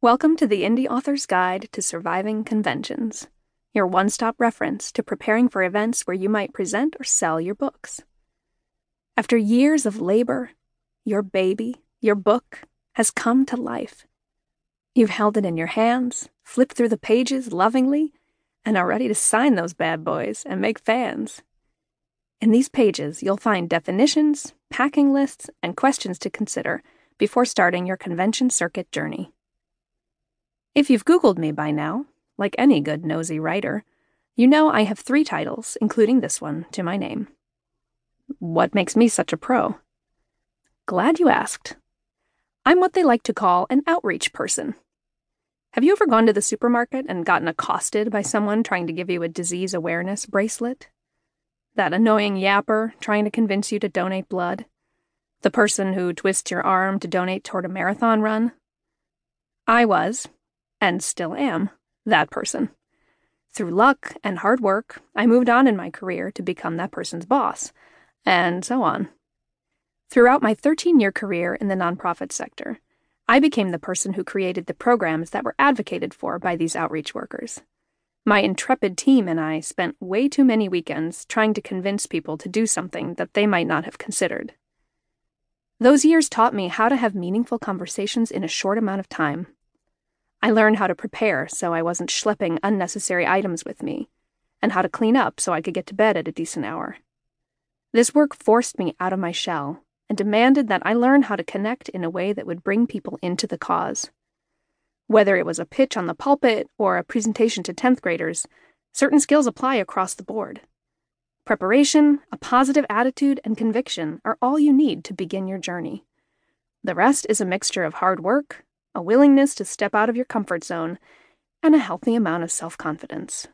Welcome to the Indie Author's Guide to Surviving Conventions, your one stop reference to preparing for events where you might present or sell your books. After years of labor, your baby, your book, has come to life. You've held it in your hands, flipped through the pages lovingly, and are ready to sign those bad boys and make fans. In these pages, you'll find definitions, packing lists, and questions to consider before starting your convention circuit journey. If you've Googled me by now, like any good nosy writer, you know I have three titles, including this one, to my name. What makes me such a pro? Glad you asked. I'm what they like to call an outreach person. Have you ever gone to the supermarket and gotten accosted by someone trying to give you a disease awareness bracelet? That annoying yapper trying to convince you to donate blood? The person who twists your arm to donate toward a marathon run? I was, and still am, that person. Through luck and hard work, I moved on in my career to become that person's boss, and so on. Throughout my 13 year career in the nonprofit sector, I became the person who created the programs that were advocated for by these outreach workers. My intrepid team and I spent way too many weekends trying to convince people to do something that they might not have considered. Those years taught me how to have meaningful conversations in a short amount of time I learned how to prepare so I wasn't schlepping unnecessary items with me, and how to clean up so I could get to bed at a decent hour. This work forced me out of my shell and demanded that I learn how to connect in a way that would bring people into the cause. Whether it was a pitch on the pulpit or a presentation to 10th graders, certain skills apply across the board. Preparation, a positive attitude, and conviction are all you need to begin your journey. The rest is a mixture of hard work, a willingness to step out of your comfort zone, and a healthy amount of self confidence.